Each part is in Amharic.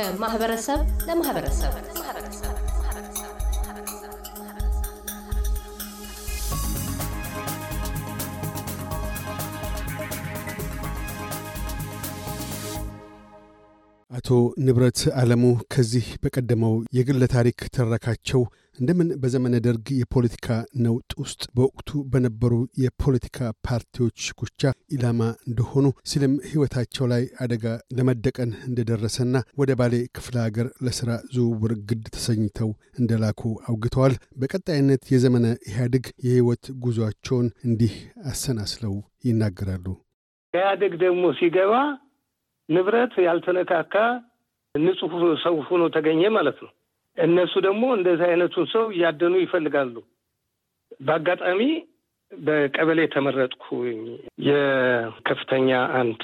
ከማህበረሰብ ለማህበረሰብ። አቶ ንብረት አለሙ ከዚህ በቀደመው የግለ ታሪክ ትረካቸው እንደምን በዘመነ ደርግ የፖለቲካ ነውጥ ውስጥ በወቅቱ በነበሩ የፖለቲካ ፓርቲዎች ሽኩቻ ኢላማ እንደሆኑ ሲልም ሕይወታቸው ላይ አደጋ ለመደቀን እንደደረሰና ወደ ባሌ ክፍለ ሀገር ለሥራ ዝውውር ግድ ተሰኝተው እንደላኩ አውግተዋል። በቀጣይነት የዘመነ ኢህአዴግ የሕይወት ጉዞአቸውን እንዲህ አሰናስለው ይናገራሉ። ኢህአዴግ ደግሞ ሲገባ ንብረት ያልተነካካ ንጹሕ ሰው ሆኖ ተገኘ ማለት ነው። እነሱ ደግሞ እንደዚህ አይነቱን ሰው እያደኑ ይፈልጋሉ። በአጋጣሚ በቀበሌ ተመረጥኩ። የከፍተኛ አንድ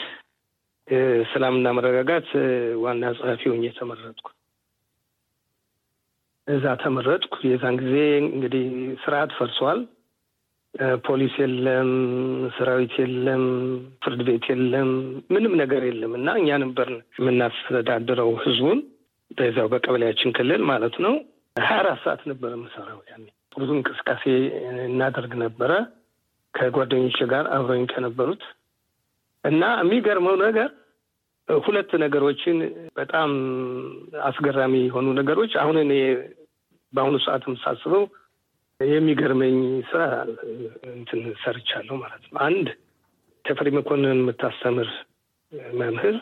ሰላምና መረጋጋት ዋና ጸሐፊ ሆኜ ተመረጥኩ። እዛ ተመረጥኩ። የዛን ጊዜ እንግዲህ ስርዓት ፈርሷል። ፖሊስ የለም፣ ሰራዊት የለም፣ ፍርድ ቤት የለም፣ ምንም ነገር የለም እና እኛ ነበር የምናስተዳድረው ህዝቡን በዛው በቀበሌያችን ክልል ማለት ነው። ሀያ አራት ሰዓት ነበረ የምሰራው። ያኔ ብዙ እንቅስቃሴ እናደርግ ነበረ ከጓደኞች ጋር አብረኝ ከነበሩት እና የሚገርመው ነገር ሁለት ነገሮችን በጣም አስገራሚ የሆኑ ነገሮች አሁን እኔ በአሁኑ ሰዓት የምሳስበው የሚገርመኝ ስራ እንትን ሰርቻለሁ ማለት ነው። አንድ ተፈሪ መኮንን የምታስተምር መምህር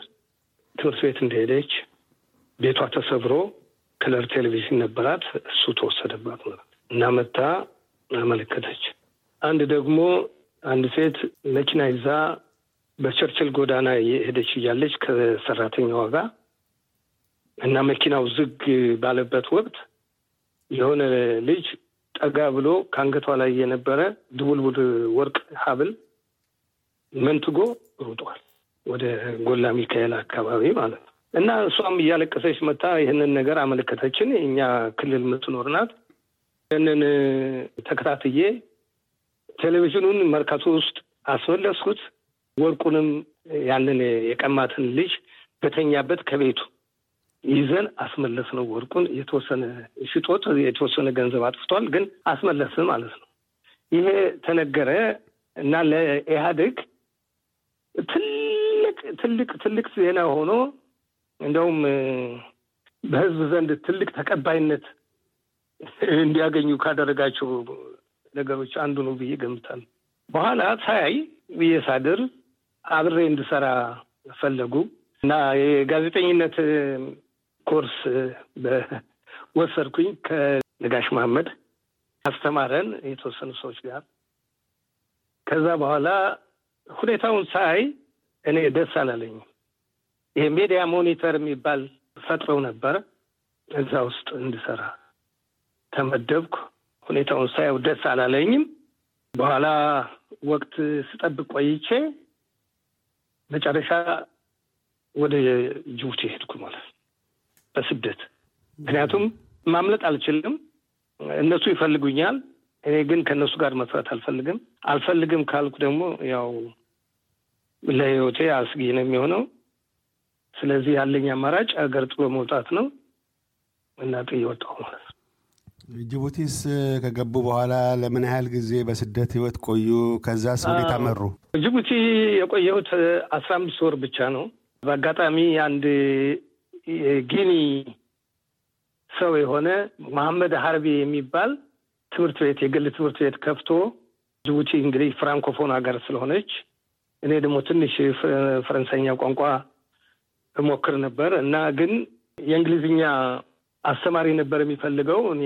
ትምህርት ቤት እንደሄደች ቤቷ ተሰብሮ ክለር ቴሌቪዥን ነበራት፣ እሱ ተወሰደባት ማለት እና መታ አመለከተች። አንድ ደግሞ አንድ ሴት መኪና ይዛ በቸርችል ጎዳና የሄደች እያለች ከሰራተኛዋ ጋር እና መኪናው ዝግ ባለበት ወቅት የሆነ ልጅ ጠጋ ብሎ ከአንገቷ ላይ የነበረ ድቡልቡል ወርቅ ሐብል መንትጎ ሩጧል ወደ ጎላ ሚካኤል አካባቢ ማለት ነው። እና እሷም እያለቀሰች መታ ይህንን ነገር አመለከተችን። እኛ ክልል የምትኖር ናት። ይህንን ተከታትዬ ቴሌቪዥኑን መርካቶ ውስጥ አስመለስኩት። ወርቁንም ያንን የቀማትን ልጅ በተኛበት ከቤቱ ይዘን አስመለስ ነው። ወርቁን የተወሰነ ሽጦት የተወሰነ ገንዘብ አጥፍቷል፣ ግን አስመለስ ማለት ነው። ይሄ ተነገረ እና ለኢህአዴግ ትልቅ ትልቅ ትልቅ ዜና ሆኖ እንደውም በህዝብ ዘንድ ትልቅ ተቀባይነት እንዲያገኙ ካደረጋቸው ነገሮች አንዱ ነው ብዬ ገምታለሁ። በኋላ ሳያይ ብዬ ሳድር አብሬ እንድሰራ ፈለጉ እና የጋዜጠኝነት ኮርስ በወሰድኩኝ ከነጋሽ መሐመድ አስተማረን የተወሰኑ ሰዎች ጋር። ከዛ በኋላ ሁኔታውን ሳይ እኔ ደስ አላለኝም። ይሄ monitor የሚባል ፈጥረው ነበር። እዛ ውስጥ እንድሰራ ተመደብኩ። ሁኔታውን ሳየው ደስ አላለኝም። በኋላ ወቅት ስጠብቅ ቆይቼ መጨረሻ ወደ ጅቡቲ ሄድኩ ማለት በስደት ምክንያቱም ማምለጥ አልችልም። እነሱ ይፈልጉኛል፣ እኔ ግን ከእነሱ ጋር መስራት አልፈልግም። አልፈልግም ካልኩ ደግሞ ያው ለሕይወቴ አስጊ ነው የሚሆነው። ስለዚህ ያለኝ አማራጭ አገር ጥሎ መውጣት ነው እና ጥዬ ወጣሁ ማለት ነው። ጅቡቲስ ከገቡ በኋላ ለምን ያህል ጊዜ በስደት ህይወት ቆዩ? ከዛስ ወዴት አመሩ? ጅቡቲ የቆየሁት አስራ አምስት ወር ብቻ ነው። በአጋጣሚ አንድ የጊኒ ሰው የሆነ መሐመድ ሀርቢ የሚባል ትምህርት ቤት የግል ትምህርት ቤት ከፍቶ ጅቡቲ እንግዲህ ፍራንኮፎን ሀገር ስለሆነች እኔ ደግሞ ትንሽ ፈረንሳይኛ ቋንቋ እሞክር ነበር እና ግን የእንግሊዝኛ አስተማሪ ነበር የሚፈልገው። እኔ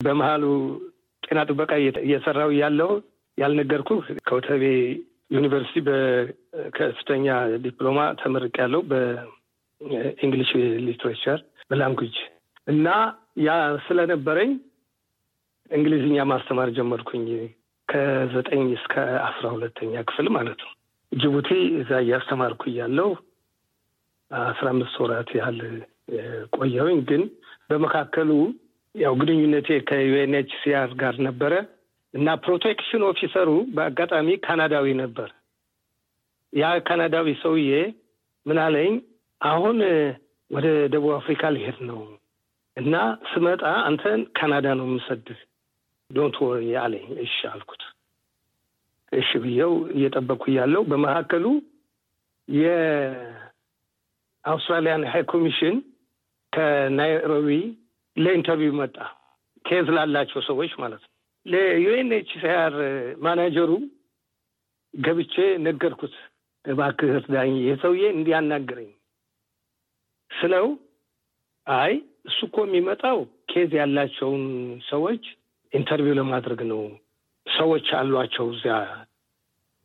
በመሀሉ ጤና ጥበቃ እየሰራው ያለው ያልነገርኩ ከኮተቤ ዩኒቨርሲቲ በከፍተኛ ዲፕሎማ ተመርቄያለው በ English literature በ language እና ያ ስለነበረኝ እንግሊዝኛ ማስተማር ጀመርኩኝ ከዘጠኝ እስከ አስራ ሁለተኛ ክፍል ማለት ነው። ጅቡቲ እዛ እያስተማርኩ እያለሁ አስራ አምስት ወራት ያህል ቆየሁኝ። ግን በመካከሉ ያው ግንኙነቴ ከ UNHCR ጋር ነበረ እና protection officer ኡ በአጋጣሚ ካናዳዊ ነበር። ያ ካናዳዊ ሰውዬ ምን አለኝ፣ አሁን ወደ ደቡብ አፍሪካ ሊሄድ ነው እና ስመጣ አንተን ካናዳ ነው የምሰድህ don't worry አለኝ። እሺ አልኩት። እሺ ብዬው እየጠበቅኩ እያለው በመካከሉ የአውስትራሊያን high commission ከናይሮቢ ለ interview መጣ። case ላላቸው ሰዎች ማለት ነው። ለ UNHCR manager ኡ ገብቼ ነገርኩት። እባክህ እርዳኝ፣ የሰውዬ እንዲያናግረኝ ስለው አይ እሱ እኮ የሚመጣው case ያላቸውን ሰዎች interview ለማድረግ ነው። ሰዎች አሏቸው እዚያ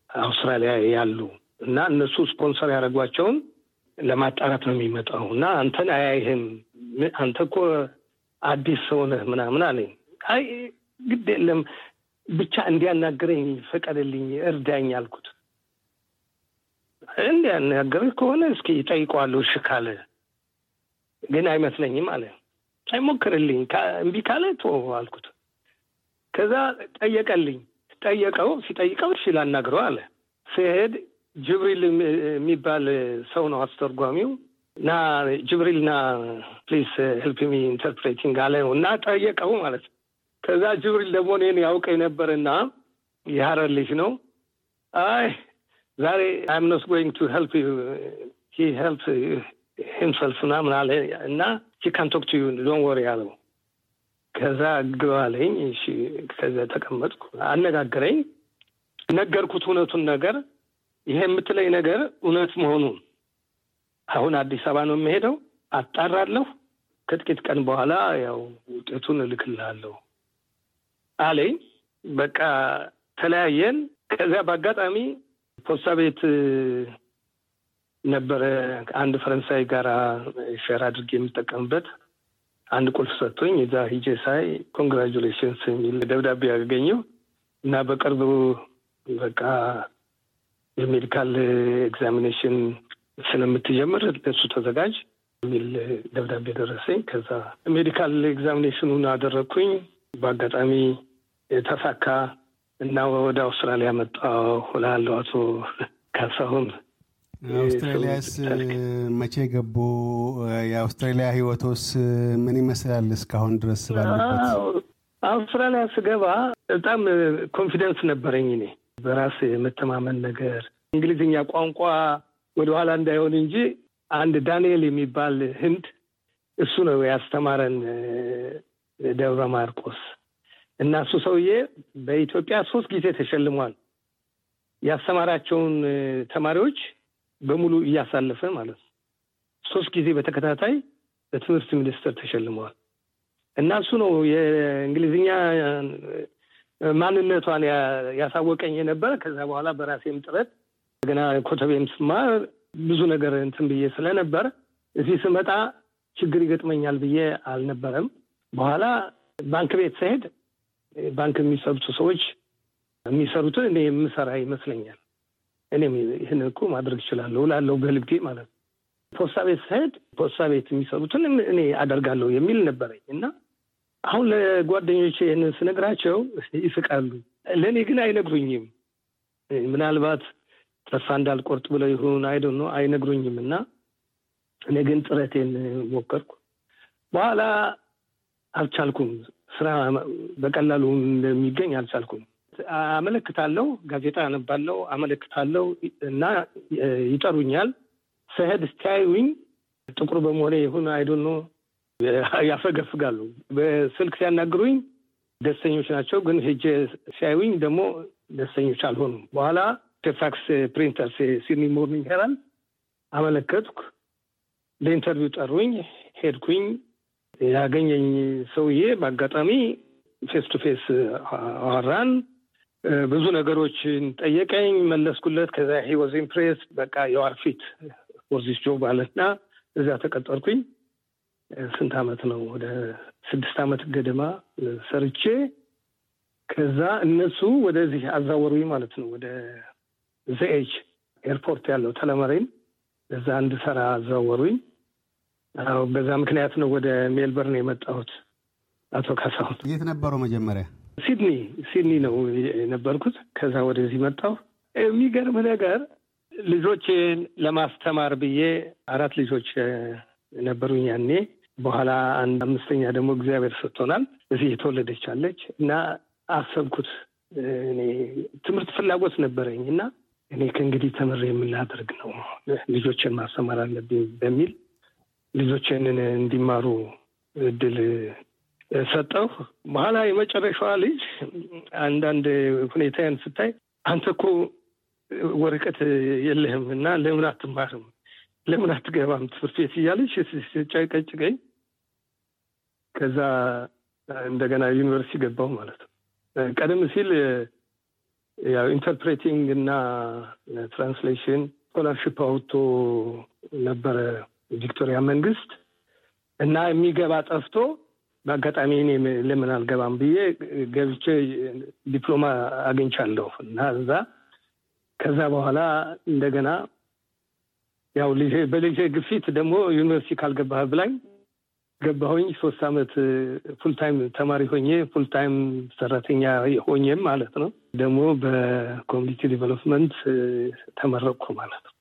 አውስትራሊያ ያሉ እና እነሱ ስፖንሰር ያደረጓቸውን ለማጣራት ነው የሚመጣው እና አንተን አያይህም። አንተ እኮ አዲስ ሰው ነህ ምናምን አለኝ። አይ ግድ የለም ብቻ እንዲያናግረኝ ፈቀድልኝ፣ እርዳኝ አልኩት። እንዲያናግርህ ከሆነ እስኪ ጠይቀዋለሁ፣ እሺ ካለ ግን አይመስለኝም አለ። አይሞክርልኝ፣ እምቢ ካለ ቶ አልኩት። ከዛ ጠየቀልኝ። ጠየቀው። ሲጠይቀው እሺ ላናግረው አለ። ሲሄድ ጅብሪል የሚባል ሰው ነው አስተርጓሚው እና ጅብሪል ና please help me interpreting አለ እና ጠየቀው ማለት ነው። ከዛ ጅብሪል ደግሞ እኔን ያውቀኝ ነበርና የሀረር ልጅ ነው። አይ ዛሬ አይም ኖት ጎይንግ ቱ ሄልፕ ዩ ሂ ሄልፕ ሂምሰልፍ ምናምን አለ እና he can talk to you don't worry አለው። ከዛ ግባ እሺ ከዛ ተቀመጥኩ። አነጋገረኝ። ነገርኩት እውነቱን ነገር ይሄ የምትለኝ ነገር እውነት መሆኑን አሁን አዲስ አበባ ነው የምሄደው፣ አጣራለሁ። ከጥቂት ቀን በኋላ ያው ውጤቱን እልክልሃለሁ አለኝ። በቃ ተለያየን። ከዚያ በአጋጣሚ ፖስታ ቤት ነበረ አንድ ፈረንሳይ ጋር share አድርጌ የምጠቀምበት አንድ ቁልፍ ሰጥቶኝ እዛ ሂጄ ሳይ congratulations የሚል ደብዳቤ ያገኘው እና በቅርቡ በቃ የ medical examination ስለምትጀምር ለሱ ተዘጋጅ የሚል ደብዳቤ ደረሰኝ። ከዛ medical examination ኑን አደረግኩኝ። በአጋጣሚ ተሳካ እና ወደ አውስትራሊያ መጣሁ እላለሁ። አቶ ካሳሁን አውስትራሊያስ መቼ ገቡ? የአውስትራሊያ ህይወቶስ ምን ይመስላል? እስካሁን ድረስ ባለበት አውስትራሊያ ስገባ በጣም confidence ነበረኝ እኔ በራስ የመተማመን ነገር እንግሊዝኛ ቋንቋ ወደኋላ እንዳይሆን እንጂ አንድ ዳንኤል የሚባል ህንድ እሱ ነው ያስተማረን ደብረ ማርቆስ እና እሱ ሰውዬ በኢትዮጵያ ሶስት ጊዜ ተሸልሟል። ያስተማራቸውን ተማሪዎች በሙሉ እያሳለፈ ማለት ነው። ሶስት ጊዜ በተከታታይ በትምህርት ሚኒስቴር ተሸልመዋል እና እሱ ነው የእንግሊዝኛ ማንነቷን ያሳወቀኝ የነበረ። ከዛ በኋላ በራሴም ጥረት ገና ኮተቤም ስማር ብዙ ነገር እንትን ብዬ ስለነበር እዚህ ስመጣ ችግር ይገጥመኛል ብዬ አልነበረም። በኋላ ባንክ ቤት ስሄድ ባንክ የሚሰሩት ሰዎች የሚሰሩትን እኔ የምሰራ ይመስለኛል። እኔም ይህን እኮ ማድረግ እችላለሁ እላለሁ በልቤ ማለት ነው። ፖስታ ቤት ስሄድ ፖስታ ቤት የሚሰሩትን እኔ አደርጋለሁ የሚል ነበረኝ እና አሁን ለጓደኞቼ ይህንን ስነግራቸው ይስቃሉ። ለእኔ ግን አይነግሩኝም። ምናልባት ተስፋ እንዳልቆርጥ ብለው ይሁን አይደ ነው አይነግሩኝም። እና እኔ ግን ጥረቴን ሞከርኩ። በኋላ አልቻልኩም። ስራ በቀላሉ እንደሚገኝ አልቻልኩም። አመለክታለሁ፣ ጋዜጣ አነባለሁ፣ አመለክታለሁ እና ይጠሩኛል። ስሄድ ሲያዩኝ ጥቁር በመሆኔ ይሁን አይዶን ነው ያፈገፍጋሉ። በስልክ ሲያናግሩኝ ደስተኞች ናቸው፣ ግን ሄጄ ሲያዩኝ ደግሞ ደስተኞች አልሆኑም። በኋላ Fairfax printer ሲድኒ ሞርኒንግ ሄራልድ አመለከትኩ። ለ interview ጠሩኝ። ሄድኩኝ። ያገኘኝ ሰውዬ በአጋጣሚ face to face አወራን። ብዙ ነገሮችን ጠየቀኝ፣ መለስኩለት። ከዛ he was impressed በቃ you are fit job አለና እዚያ ተቀጠርኩኝ። ስንት አመት ነው? ወደ ስድስት አመት ገደማ ሰርቼ ከዛ እነሱ ወደዚህ አዛወሩኝ ማለት ነው። ወደ The Age airport ያለው Tullamarine እዛ እንድሰራ አዛወሩኝ። በዛ ምክንያት ነው ወደ ሜልበርን የመጣሁት። አቶ ካሳሁን የት ነበሩ መጀመሪያ? ሲድኒ ሲድኒ ነው የነበርኩት። ከዛ ወደዚህ መጣሁ። የሚገርም ነገር ልጆቼን ለማስተማር ብዬ አራት ልጆች ነበሩኝ ያኔ። በኋላ አንድ አምስተኛ ደግሞ እግዚአብሔር ሰጥቶናል። እዚህ የተወለደች አለች እና አሰብኩት። እኔ ትምህርት ፍላጎት ነበረኝ እና እኔ ከእንግዲህ ተምሬ የምላደርግ ነው ልጆችን ማስተማር አለብኝ በሚል ልጆችን እንዲማሩ እድል ሰጠሁ። በኋላ የመጨረሻዋ ልጅ አንዳንድ ሁኔታን ስታይ አንተ እኮ ወረቀት የለህም እና ለምን አትማርም? ለምን አትገባም ትምህርት ቤት እያለች ጨቀጭቀኝ። ከዛ እንደገና ዩኒቨርሲቲ ገባሁ ማለት ነው። ቀደም ሲል ያው interpreting እና translation scholarship አውጥቶ ነበረ ቪክቶሪያ መንግስት እና የሚገባ ጠፍቶ በአጋጣሚ እኔ ለምን አልገባም ብዬ ገብቼ ዲፕሎማ አግኝቻለሁ እና እዛ ከዛ በኋላ እንደገና ያው ልጄ በልጄ ግፊት ደግሞ ዩኒቨርሲቲ ካልገባህ ብላኝ ገባሁኝ። ሶስት አመት full-time ተማሪ ሆኜ full-time ሰራተኛ ሆኜም ማለት ነው። ደግሞ በ community development ተመረቅኩ ማለት ነው።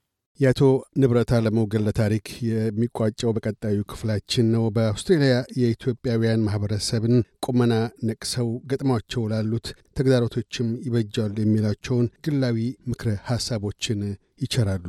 የአቶ ንብረት አለሙ ግለ ታሪክ የሚቋጨው በቀጣዩ ክፍላችን ነው። በአውስትሬልያ የኢትዮጵያውያን ማህበረሰብን ቁመና ነቅሰው ገጥሟቸው ላሉት ተግዳሮቶችም ይበጃሉ የሚላቸውን ግላዊ ምክረ ሀሳቦችን ይቸራሉ።